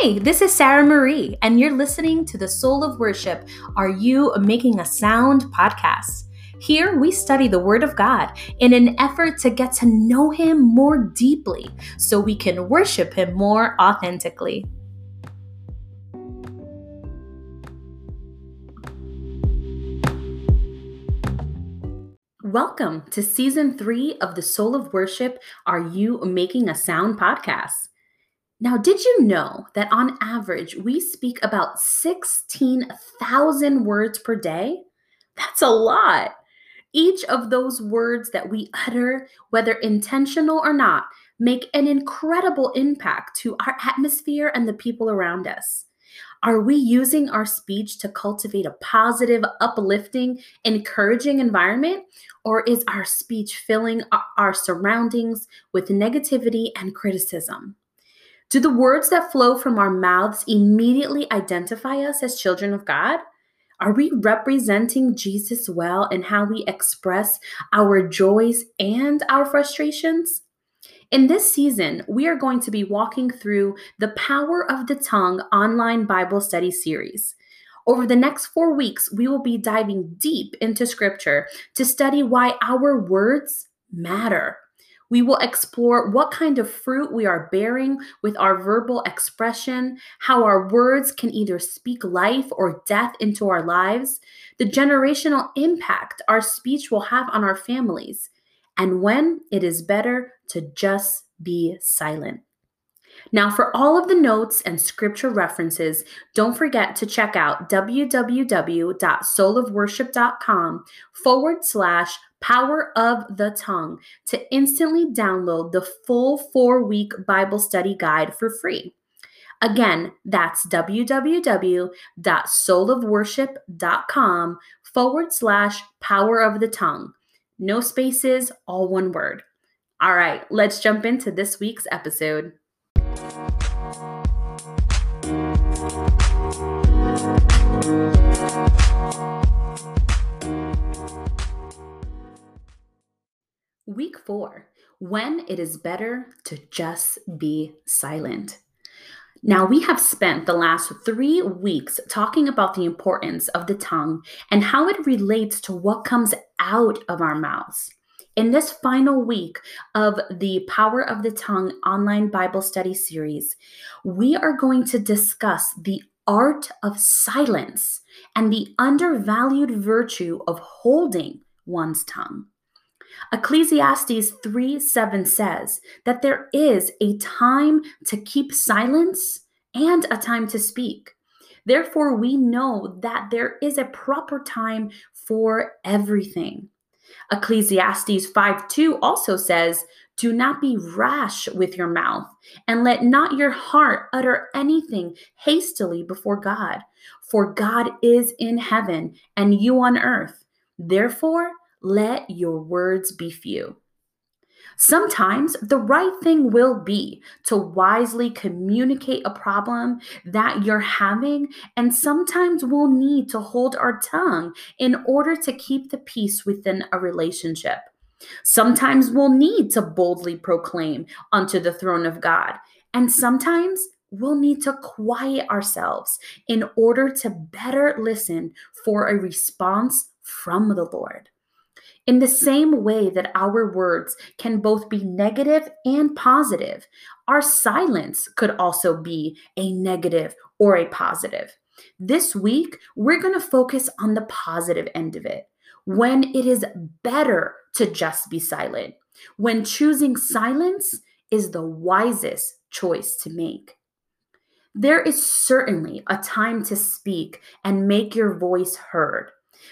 Hey, this is Sarah Marie, and you're listening to the Soul of Worship Are You Making a Sound podcast. Here we study the Word of God in an effort to get to know Him more deeply so we can worship Him more authentically. Welcome to season three of the Soul of Worship Are You Making a Sound podcast. Now, did you know that on average we speak about 16,000 words per day? That's a lot. Each of those words that we utter, whether intentional or not, make an incredible impact to our atmosphere and the people around us. Are we using our speech to cultivate a positive, uplifting, encouraging environment? Or is our speech filling our surroundings with negativity and criticism? Do the words that flow from our mouths immediately identify us as children of God? Are we representing Jesus well in how we express our joys and our frustrations? In this season, we are going to be walking through the Power of the Tongue online Bible study series. Over the next four weeks, we will be diving deep into scripture to study why our words matter. We will explore what kind of fruit we are bearing with our verbal expression, how our words can either speak life or death into our lives, the generational impact our speech will have on our families, and when it is better to just be silent. Now, for all of the notes and scripture references, don't forget to check out www.soulofworship.com forward slash power of the tongue to instantly download the full four week Bible study guide for free. Again, that's www.soulofworship.com forward slash power of the tongue. No spaces, all one word. All right, let's jump into this week's episode. Week four when it is better to just be silent. Now, we have spent the last three weeks talking about the importance of the tongue and how it relates to what comes out of our mouths. In this final week of the Power of the Tongue online Bible study series, we are going to discuss the art of silence and the undervalued virtue of holding one's tongue. Ecclesiastes 3 7 says that there is a time to keep silence and a time to speak. Therefore, we know that there is a proper time for everything. Ecclesiastes 5 2 also says, Do not be rash with your mouth, and let not your heart utter anything hastily before God. For God is in heaven, and you on earth. Therefore, let your words be few. Sometimes the right thing will be to wisely communicate a problem that you're having, and sometimes we'll need to hold our tongue in order to keep the peace within a relationship. Sometimes we'll need to boldly proclaim unto the throne of God, and sometimes we'll need to quiet ourselves in order to better listen for a response from the Lord. In the same way that our words can both be negative and positive, our silence could also be a negative or a positive. This week, we're going to focus on the positive end of it when it is better to just be silent, when choosing silence is the wisest choice to make. There is certainly a time to speak and make your voice heard.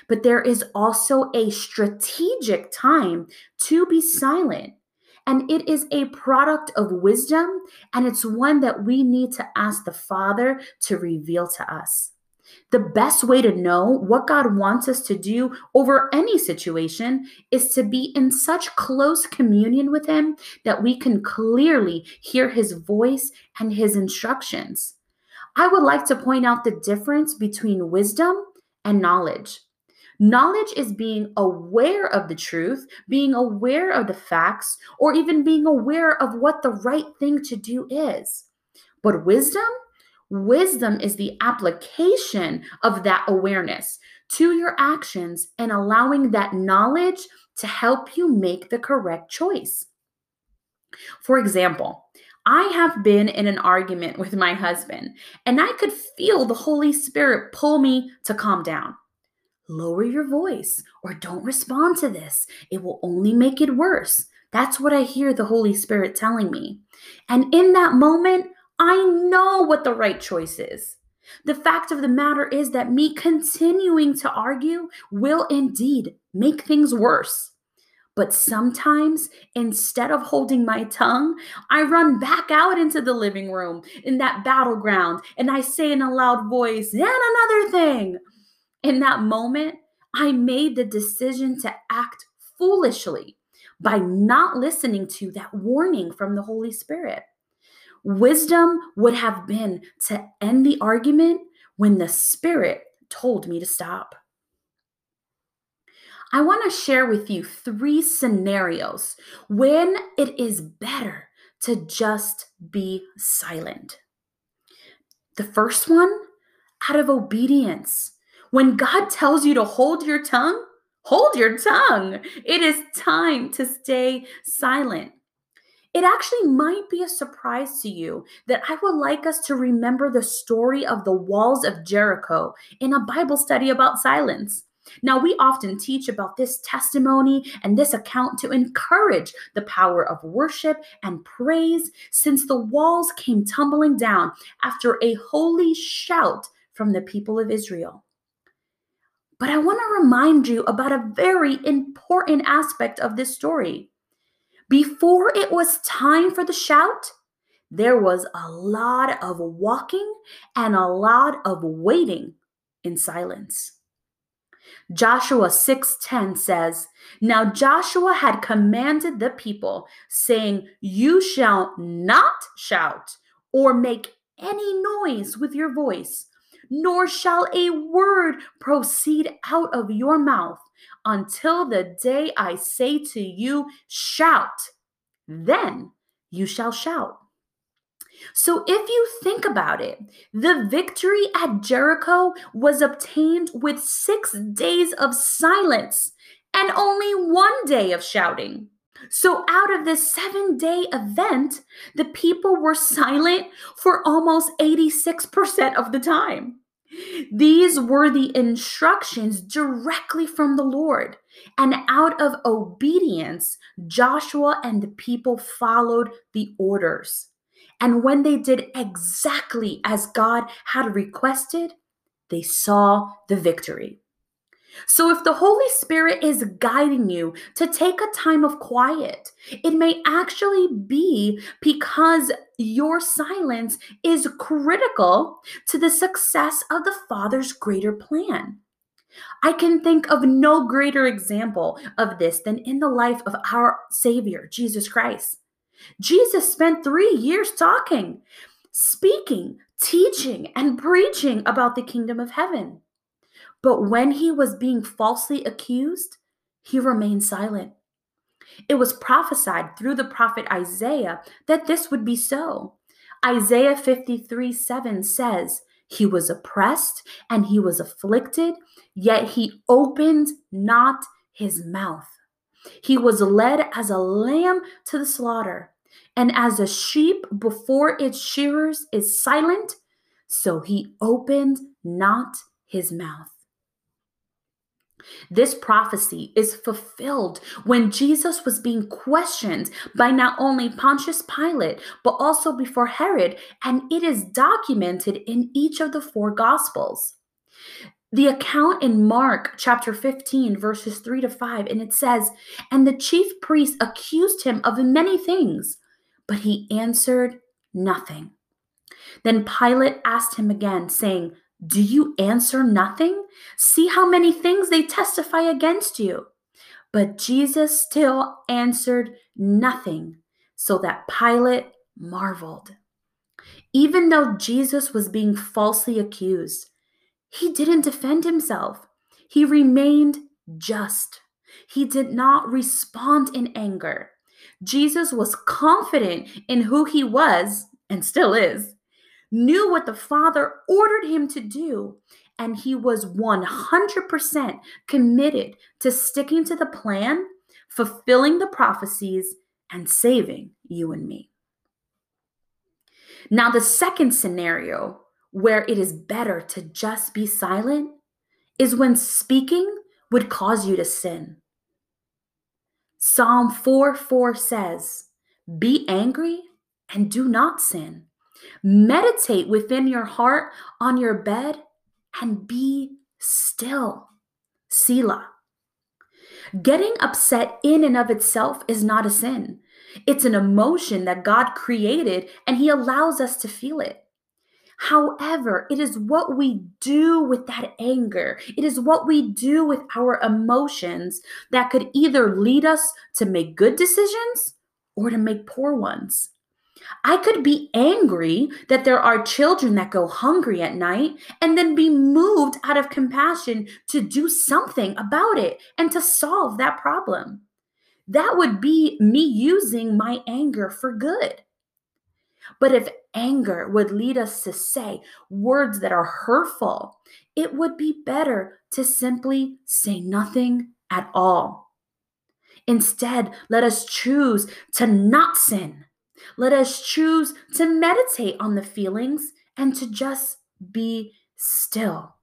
But there is also a strategic time to be silent. And it is a product of wisdom, and it's one that we need to ask the Father to reveal to us. The best way to know what God wants us to do over any situation is to be in such close communion with Him that we can clearly hear His voice and His instructions. I would like to point out the difference between wisdom and knowledge. Knowledge is being aware of the truth, being aware of the facts, or even being aware of what the right thing to do is. But wisdom, Wisdom is the application of that awareness to your actions and allowing that knowledge to help you make the correct choice. For example, I have been in an argument with my husband, and I could feel the Holy Spirit pull me to calm down. Lower your voice or don't respond to this. It will only make it worse. That's what I hear the Holy Spirit telling me. And in that moment, I know what the right choice is. The fact of the matter is that me continuing to argue will indeed make things worse. But sometimes, instead of holding my tongue, I run back out into the living room in that battleground and I say in a loud voice, and another thing. In that moment, I made the decision to act foolishly by not listening to that warning from the Holy Spirit. Wisdom would have been to end the argument when the Spirit told me to stop. I want to share with you three scenarios when it is better to just be silent. The first one, out of obedience. When God tells you to hold your tongue, hold your tongue. It is time to stay silent. It actually might be a surprise to you that I would like us to remember the story of the walls of Jericho in a Bible study about silence. Now, we often teach about this testimony and this account to encourage the power of worship and praise since the walls came tumbling down after a holy shout from the people of Israel. But I want to remind you about a very important aspect of this story. Before it was time for the shout, there was a lot of walking and a lot of waiting in silence. Joshua 6:10 says, "Now Joshua had commanded the people, saying, You shall not shout or make any noise with your voice, nor shall a word proceed out of your mouth until the day I say to you, Shout. Then you shall shout." So, if you think about it, the victory at Jericho was obtained with six days of silence and only one day of shouting. So, out of this seven day event, the people were silent for almost 86% of the time. These were the instructions directly from the Lord. And out of obedience, Joshua and the people followed the orders. And when they did exactly as God had requested, they saw the victory. So, if the Holy Spirit is guiding you to take a time of quiet, it may actually be because your silence is critical to the success of the Father's greater plan. I can think of no greater example of this than in the life of our Savior, Jesus Christ. Jesus spent three years talking, speaking, teaching, and preaching about the kingdom of heaven. But when he was being falsely accused, he remained silent. It was prophesied through the prophet Isaiah that this would be so. Isaiah 53 7 says, He was oppressed and he was afflicted, yet he opened not his mouth. He was led as a lamb to the slaughter, and as a sheep before its shearers is silent, so he opened not his mouth. This prophecy is fulfilled when Jesus was being questioned by not only Pontius Pilate, but also before Herod, and it is documented in each of the four Gospels the account in Mark chapter 15, verses 3 to 5, and it says, And the chief priests accused him of many things, but he answered nothing. Then Pilate asked him again, saying, Do you answer nothing? See how many things they testify against you. But Jesus still answered nothing, so that Pilate marveled. Even though Jesus was being falsely accused, he didn't defend himself. He remained just. He did not respond in anger. Jesus was confident in who he was and still is. Knew what the Father ordered him to do, and he was 100% committed to sticking to the plan, fulfilling the prophecies, and saving you and me. Now, the second scenario where it is better to just be silent is when speaking would cause you to sin. Psalm 4 4 says, Be angry and do not sin. Meditate within your heart on your bed and be still. Selah. Getting upset in and of itself is not a sin. It's an emotion that God created and He allows us to feel it. However, it is what we do with that anger, it is what we do with our emotions that could either lead us to make good decisions or to make poor ones. I could be angry that there are children that go hungry at night and then be moved out of compassion to do something about it and to solve that problem. That would be me using my anger for good. But if anger would lead us to say words that are hurtful, it would be better to simply say nothing at all. Instead, let us choose to not sin. Let us choose to meditate on the feelings and to just be still.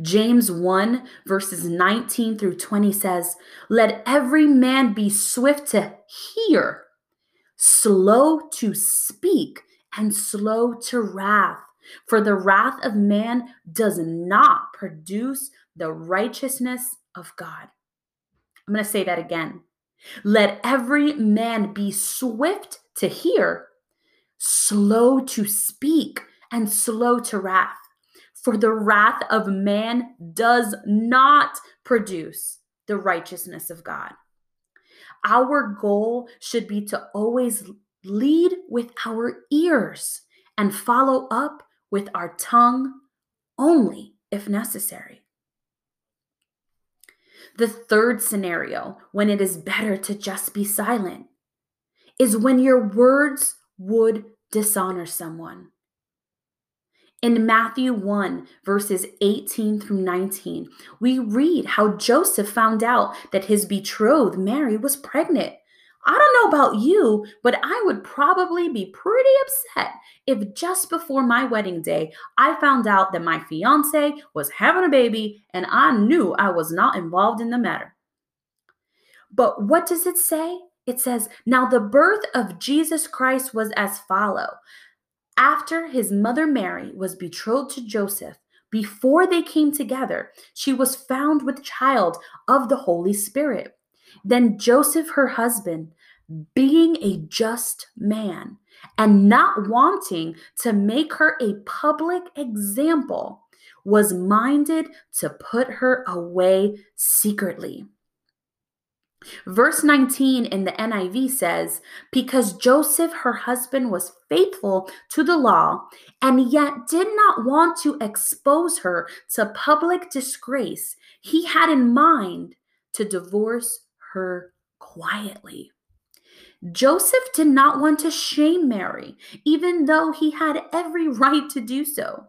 James 1, verses 19 through 20 says, Let every man be swift to hear slow to speak, and slow to wrath. For the wrath of man does not produce the righteousness of God. I'm going to say that again. Let every man be swift to hear, slow to speak, and slow to wrath. For the wrath of man does not produce the righteousness of God. Our goal should be to always lead with our ears and follow up with our tongue only if necessary. The third scenario, when it is better to just be silent, is when your words would dishonor someone. In Matthew 1, verses 18 through 19, we read how Joseph found out that his betrothed Mary was pregnant. I don't know about you, but I would probably be pretty upset if just before my wedding day I found out that my fiance was having a baby and I knew I was not involved in the matter. But what does it say? It says, Now the birth of Jesus Christ was as follow. After his mother Mary was betrothed to Joseph, before they came together, she was found with child of the Holy Spirit. Then Joseph, her husband, being a just man and not wanting to make her a public example, was minded to put her away secretly. Verse 19 in the NIV says, Because Joseph, her husband, was faithful to the law and yet did not want to expose her to public disgrace, he had in mind to divorce her quietly. Joseph did not want to shame Mary, even though he had every right to do so.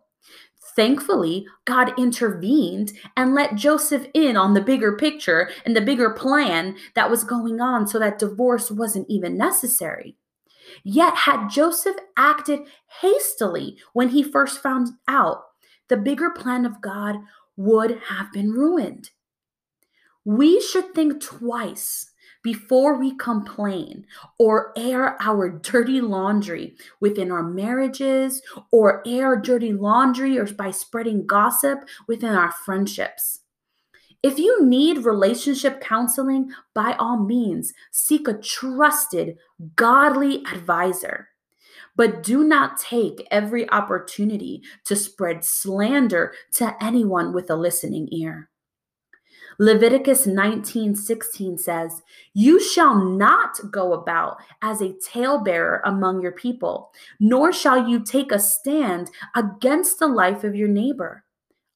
Thankfully, God intervened and let Joseph in on the bigger picture and the bigger plan that was going on so that divorce wasn't even necessary. Yet, had Joseph acted hastily when he first found out, the bigger plan of God would have been ruined. We should think twice before we complain or air our dirty laundry within our marriages or air dirty laundry or by spreading gossip within our friendships. If you need relationship counseling, by all means, seek a trusted, godly advisor. But do not take every opportunity to spread slander to anyone with a listening ear. Leviticus 19:16 says, "You shall not go about as a talebearer among your people, nor shall you take a stand against the life of your neighbor.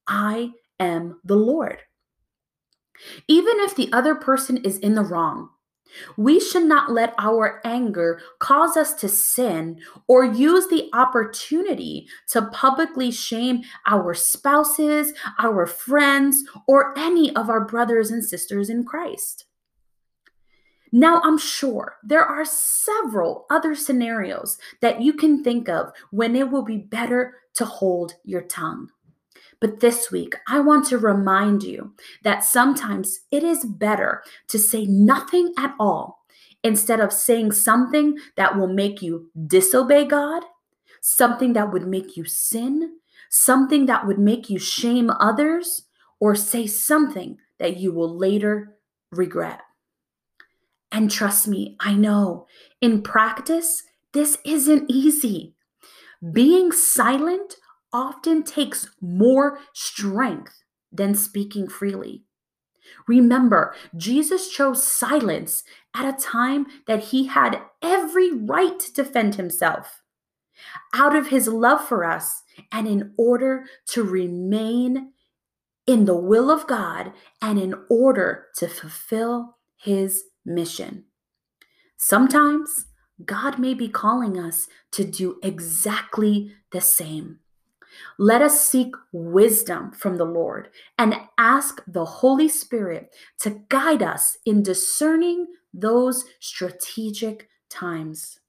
I am the Lord." Even if the other person is in the wrong, We should not let our anger cause us to sin or use the opportunity to publicly shame our spouses, our friends, or any of our brothers and sisters in Christ. Now, I'm sure there are several other scenarios that you can think of when it will be better to hold your tongue. But this week, I want to remind you that sometimes it is better to say nothing at all instead of saying something that will make you disobey God, something that would make you sin, something that would make you shame others, or say something that you will later regret. And trust me, I know in practice, this isn't easy. Being silent often takes more strength than speaking freely. Remember, Jesus chose silence at a time that he had every right to defend himself. Out of his love for us and in order to remain in the will of God and in order to fulfill his mission. Sometimes God may be calling us to do exactly the same. Let us seek wisdom from the Lord and ask the Holy Spirit to guide us in discerning those strategic times.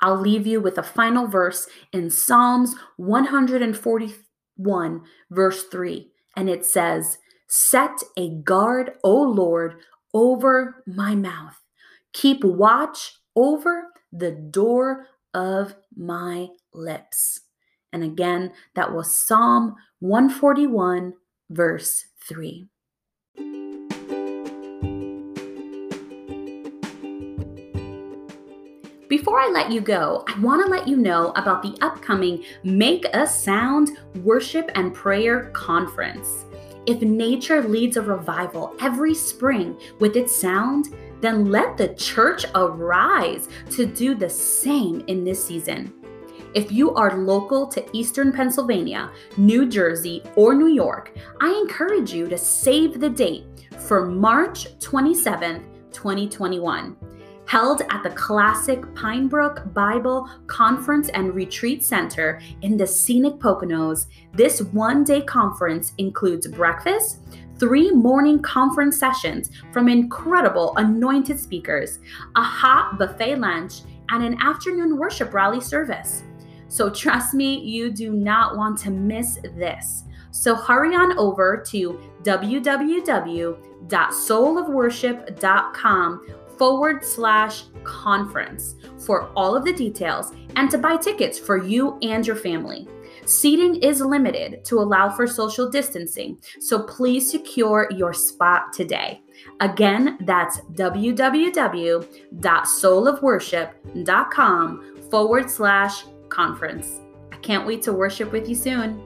I'll leave you with a final verse in Psalms 141, verse 3, and it says, Set a guard, O Lord, over my mouth. Keep watch over the door of my lips. And again, that was Psalm 141, verse 3. Before I let you go, I want to let you know about the upcoming Make a Sound Worship and Prayer Conference. If nature leads a revival every spring with its sound, then let the church arise to do the same in this season. If you are local to Eastern Pennsylvania, New Jersey, or New York, I encourage you to save the date for March 27th, 2021 held at the classic Pinebrook Bible Conference and Retreat Center in the scenic Poconos. This one day conference includes breakfast, three morning conference sessions from incredible anointed speakers, a hot buffet lunch, and an afternoon worship rally service. So trust me, you do not want to miss this. So hurry on over to www.soulofworship.com forward slash conference for all of the details and to buy tickets for you and your family. Seating is limited to allow for social distancing, so please secure your spot today. Again, that's www.soulofworship.com forward slash conference. I can't wait to worship with you soon.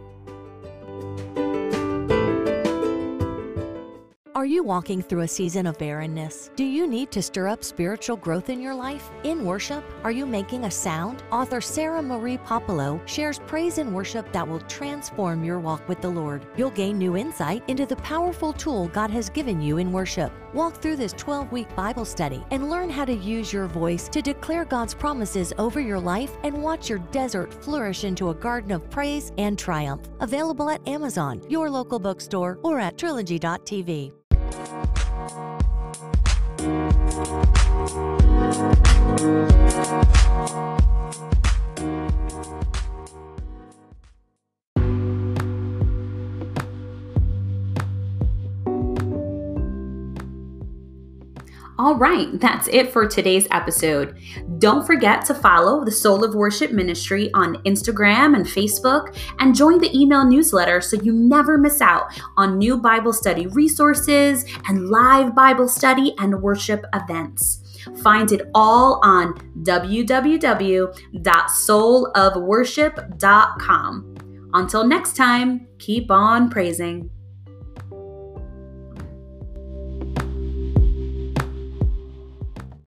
Are you walking through a season of barrenness? Do you need to stir up spiritual growth in your life? In worship, are you making a sound? Author Sarah Marie Popolo shares praise and worship that will transform your walk with the Lord. You'll gain new insight into the powerful tool God has given you in worship. Walk through this 12 week Bible study and learn how to use your voice to declare God's promises over your life and watch your desert flourish into a garden of praise and triumph. Available at Amazon, your local bookstore, or at trilogy.tv. All right, that's it for today's episode. Don't forget to follow the Soul of Worship Ministry on Instagram and Facebook and join the email newsletter so you never miss out on new Bible study resources and live Bible study and worship events. Find it all on www.soulofworship.com. Until next time, keep on praising.